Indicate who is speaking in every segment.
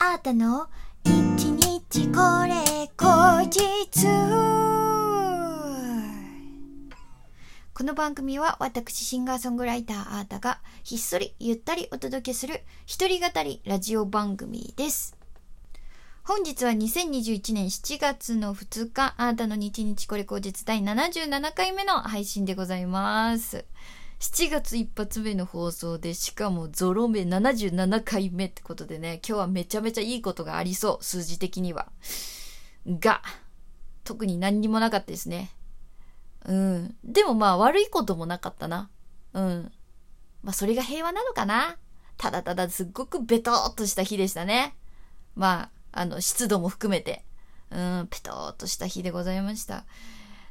Speaker 1: あーたの？一日これ後日この番組は私シンガーソングライターあーたがひっそりゆったりお届けする一人語りラジオ番組です。本日は2021年7月の2日、あーたの日日これ後日第77回目の配信でございます。7月一発目の放送で、しかもゾロ目77回目ってことでね、今日はめちゃめちゃいいことがありそう、数字的には。が、特に何にもなかったですね。うん。でもまあ悪いこともなかったな。うん。まあそれが平和なのかな。ただただすっごくベトーっとした日でしたね。まあ、あの、湿度も含めて。うん、ペトーっとした日でございました。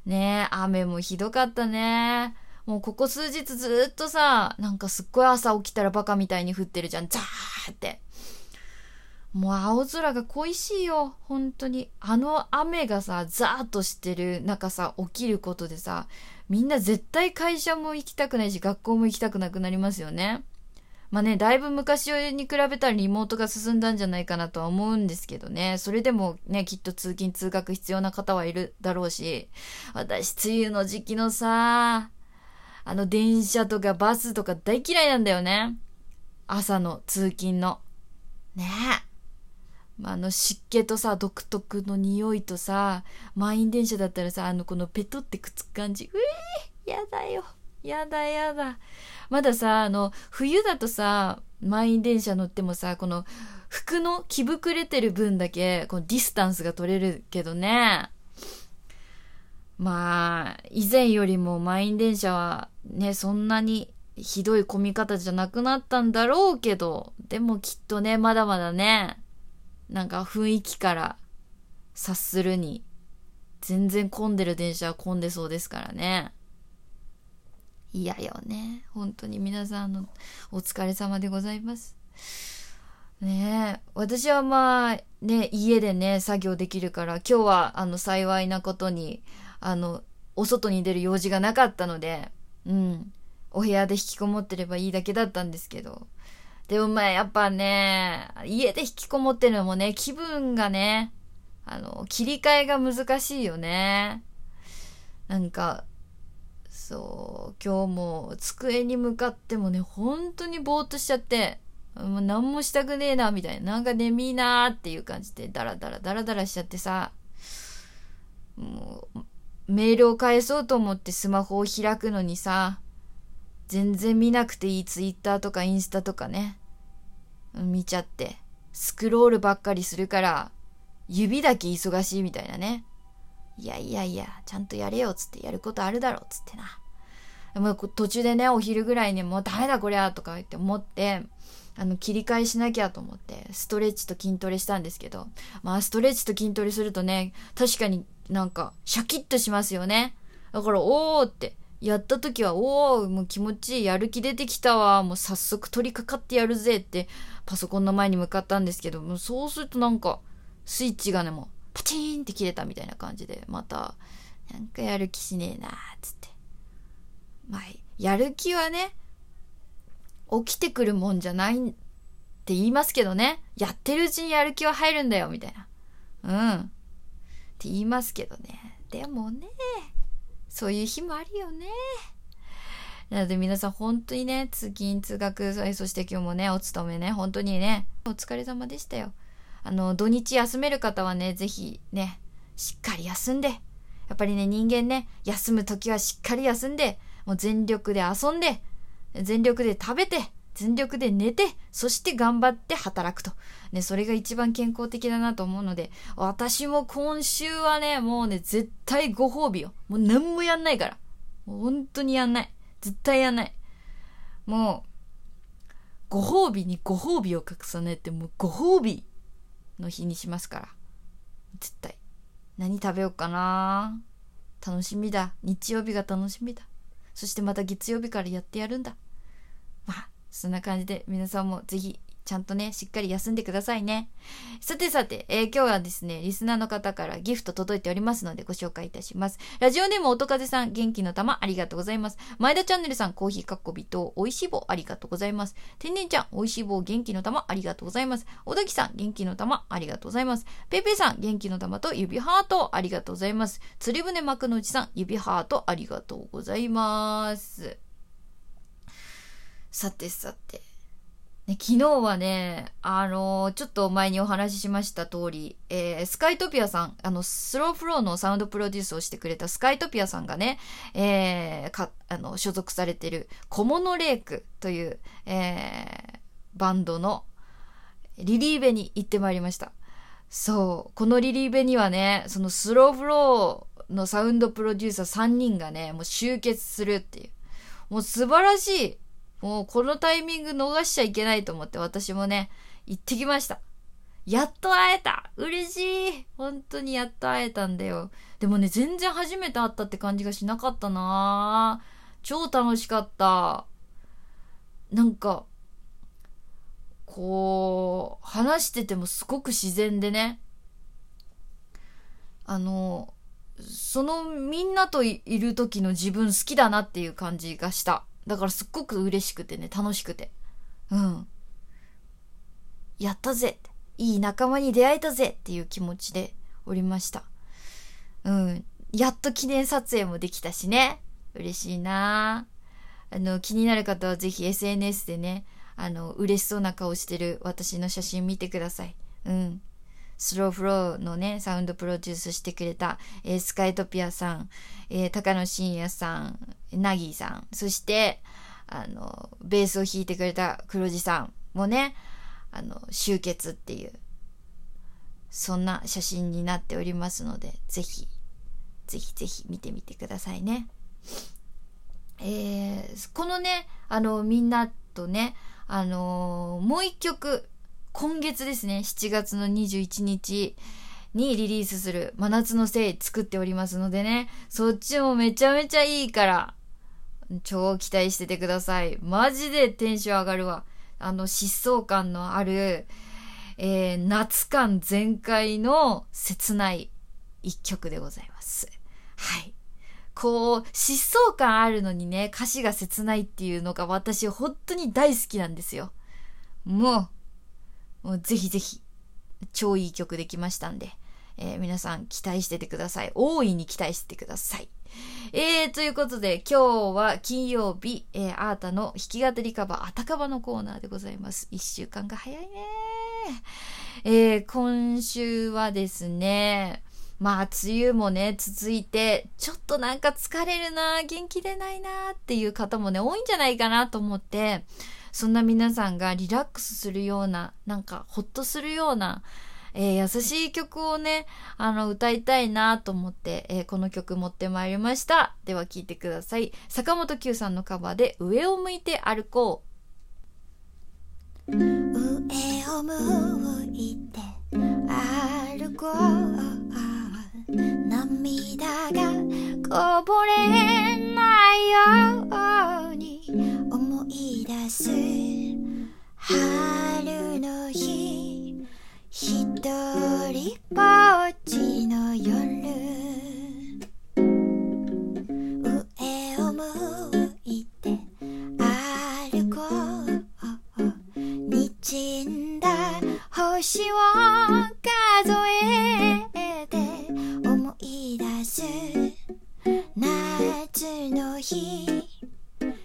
Speaker 1: ねえ、雨もひどかったね。もうここ数日ずっとさ、なんかすっごい朝起きたらバカみたいに降ってるじゃん。ザーって。もう青空が恋しいよ。本当に。あの雨がさ、ザーっとしてる中さ、起きることでさ、みんな絶対会社も行きたくないし、学校も行きたくなくなりますよね。まあね、だいぶ昔に比べたらリモートが進んだんじゃないかなとは思うんですけどね。それでもね、きっと通勤通学必要な方はいるだろうし、私、梅雨の時期のさ、あの電車とかバスとか大嫌いなんだよね。朝の通勤の。ねえ。まあ、あの湿気とさ、独特の匂いとさ、満員電車だったらさ、あのこのペトってくっつく感じ。うえー、やだよ。やだやだ。まださ、あの、冬だとさ、満員電車乗ってもさ、この服の着膨れてる分だけ、このディスタンスが取れるけどね。まあ、以前よりも満員電車はね、そんなにひどい混み方じゃなくなったんだろうけど、でもきっとね、まだまだね、なんか雰囲気から察するに、全然混んでる電車は混んでそうですからね。嫌よね。本当に皆さんのお疲れ様でございます。ねえ。私はまあ、ね、家でね、作業できるから、今日はあの幸いなことに、あの、お外に出る用事がなかったので、うん。お部屋で引きこもってればいいだけだったんですけど。でもまあやっぱね、家で引きこもってるのもね、気分がね、あの、切り替えが難しいよね。なんか、そう、今日も机に向かってもね、本当にぼーっとしちゃって、もう何もしたくねえな、みたいな。なんか眠いなーっていう感じで、ダラダラダラダラしちゃってさ、もう、メールを返そうと思ってスマホを開くのにさ、全然見なくていいツイッターとかインスタとかね、見ちゃって、スクロールばっかりするから、指だけ忙しいみたいなね。いやいやいや、ちゃんとやれよ、つってやることあるだろ、つってな。もう途中でね、お昼ぐらいにもうダメだこりゃ、とか言って思って、あの、切り替えしなきゃと思って、ストレッチと筋トレしたんですけど、まあ、ストレッチと筋トレするとね、確かになんか、シャキッとしますよね。だから、おーって、やった時は、おー、もう気持ちいい、やる気出てきたわ、もう早速取り掛かってやるぜって、パソコンの前に向かったんですけど、もうそうするとなんか、スイッチがね、もう、パチーンって切れたみたいな感じで、また、なんかやる気しねえなーつって。まあ、やる気はね、起きてくるもんじゃないって言いますけどね。やってるうちにやる気は入るんだよ、みたいな。うん。って言いますけどね。でもね、そういう日もあるよね。なので皆さん本当にね、通勤、通学、そして今日もね、お勤めね、本当にね、お疲れ様でしたよ。あの、土日休める方はね、ぜひね、しっかり休んで、やっぱりね、人間ね、休む時はしっかり休んで、もう全力で遊んで、全力で食べて、全力で寝て、そして頑張って働くと。ね、それが一番健康的だなと思うので、私も今週はね、もうね、絶対ご褒美よ。もう何もやんないから。もう本当にやんない。絶対やんない。もう、ご褒美にご褒美を重ねて、もうご褒美の日にしますから。絶対。何食べようかな楽しみだ。日曜日が楽しみだ。そしてまた月曜日からやってやるんだ。そんな感じで皆さんもぜひちゃんとね、しっかり休んでくださいね。さてさて、えー、今日はですね、リスナーの方からギフト届いておりますのでご紹介いたします。ラジオネーム音風さん、元気の玉ありがとうございます。前田チャンネルさん、コーヒーかっこびと、おいしい棒ありがとうございます。天然ちゃん、おいしい棒元気の玉ありがとうございます。小滝さん、元気の玉ありがとうございます。ペペさん、元気の玉と指ハートありがとうございます。釣り船幕の内さん、指ハートありがとうございます。さてさて。ね、昨日はね、あのー、ちょっと前にお話ししました通り、えー、スカイトピアさん、あの、スローフローのサウンドプロデュースをしてくれたスカイトピアさんがね、えー、か、あの、所属されてる小物レイクという、え、バンドのリリーベに行ってまいりました。そう、このリリーベにはね、そのスローフローのサウンドプロデューサー3人がね、もう集結するっていう。もう素晴らしいもうこのタイミング逃しちゃいけないと思って私もね、行ってきました。やっと会えた嬉しい本当にやっと会えたんだよ。でもね、全然初めて会ったって感じがしなかったな超楽しかった。なんか、こう、話しててもすごく自然でね。あの、そのみんなといる時の自分好きだなっていう感じがした。だからすっごく嬉しくてね、楽しくて。うん。やったぜいい仲間に出会えたぜっていう気持ちでおりました。うん。やっと記念撮影もできたしね。嬉しいなあの、気になる方はぜひ SNS でね、あの、嬉しそうな顔してる私の写真見てください。うん。スローフローのね、サウンドプロデュースしてくれた、えー、スカイトピアさん、えー、高野真也さん、ナギーさん、そして、あの、ベースを弾いてくれた黒地さんもね、あの、集結っていう、そんな写真になっておりますので、ぜひ、ぜひぜひ見てみてくださいね。えー、このね、あの、みんなとね、あのー、もう一曲、今月ですね、7月の21日にリリースする真夏のせい作っておりますのでね、そっちもめちゃめちゃいいから、超期待しててください。マジでテンション上がるわ。あの、疾走感のある、えー、夏感全開の切ない一曲でございます。はい。こう、疾走感あるのにね、歌詞が切ないっていうのが私本当に大好きなんですよ。もう、もうぜひぜひ、超いい曲できましたんで、えー、皆さん期待しててください。大いに期待しててください。えー、ということで、今日は金曜日、えー、アータの弾き語りカバー、あたかばのコーナーでございます。一週間が早いねえー、今週はですね、まあ、梅雨もね、続いて、ちょっとなんか疲れるな、元気出ないなっていう方もね、多いんじゃないかなと思って、そんな皆さんがリラックスするような、なんかほっとするような、えー、優しい曲をね、あの、歌いたいなと思って、えー、この曲持ってまいりました。では聴いてください。坂本九さんのカバーで、上を向いて歩こ
Speaker 2: う。上を向いて歩こう。涙がこぼれないように出す。春の日一人ぼっちの夜。上を向いて歩こう。にじんだ星を数えて思い出す。夏の日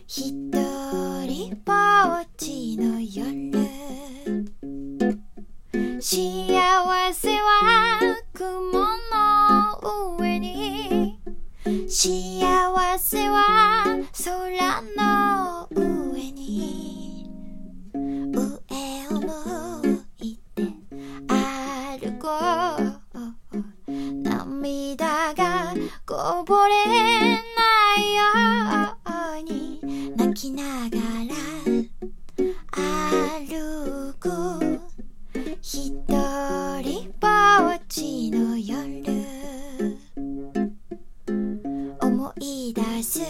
Speaker 2: 一こぼれないように泣きながら歩く。一人ぼっちの夜。思い出す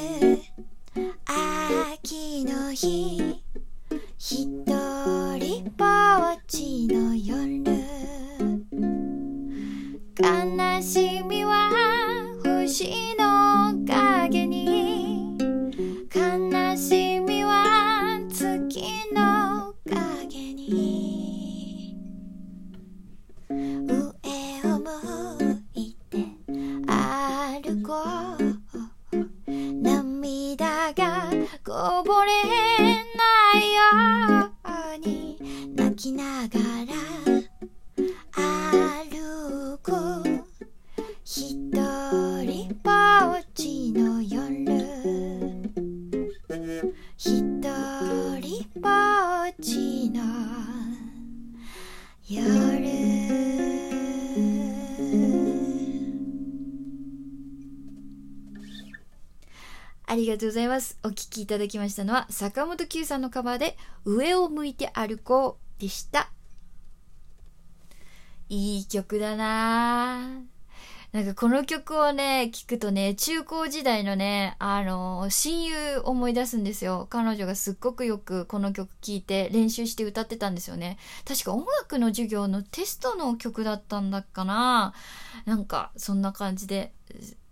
Speaker 2: 秋の日。に上を向いて歩こう涙がこぼれないように泣きながら歩く一人ぼっち
Speaker 1: ございます。お聴きいただきましたのは、坂本九さんのカバーで、上を向いて歩こうでした。いい曲だなぁなんかこの曲をね、聞くとね、中高時代のね、あの、親友思い出すんですよ。彼女がすっごくよくこの曲聴いて練習して歌ってたんですよね。確か音楽の授業のテストの曲だったんだっかななんか、そんな感じで、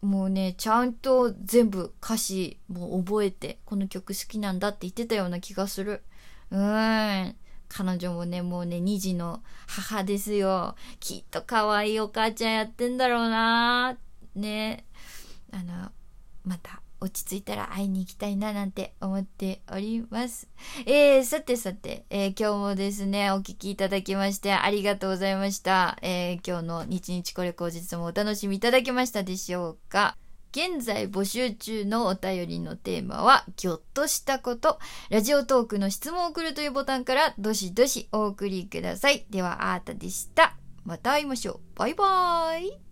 Speaker 1: もうね、ちゃんと全部歌詞も覚えて、この曲好きなんだって言ってたような気がする。うーん。彼女もね、もうね、2児の母ですよ。きっと可愛いお母ちゃんやってんだろうなね。あの、また落ち着いたら会いに行きたいななんて思っております。えー、さてさて、えー今日もですね、お聞きいただきましてありがとうございました。えー今日の日日これ口実もお楽しみいただけましたでしょうか？現在募集中のお便りのテーマは、ぎょっとしたこと。ラジオトークの質問を送るというボタンから、どしどしお送りください。では、あーたでした。また会いましょう。バイバーイ。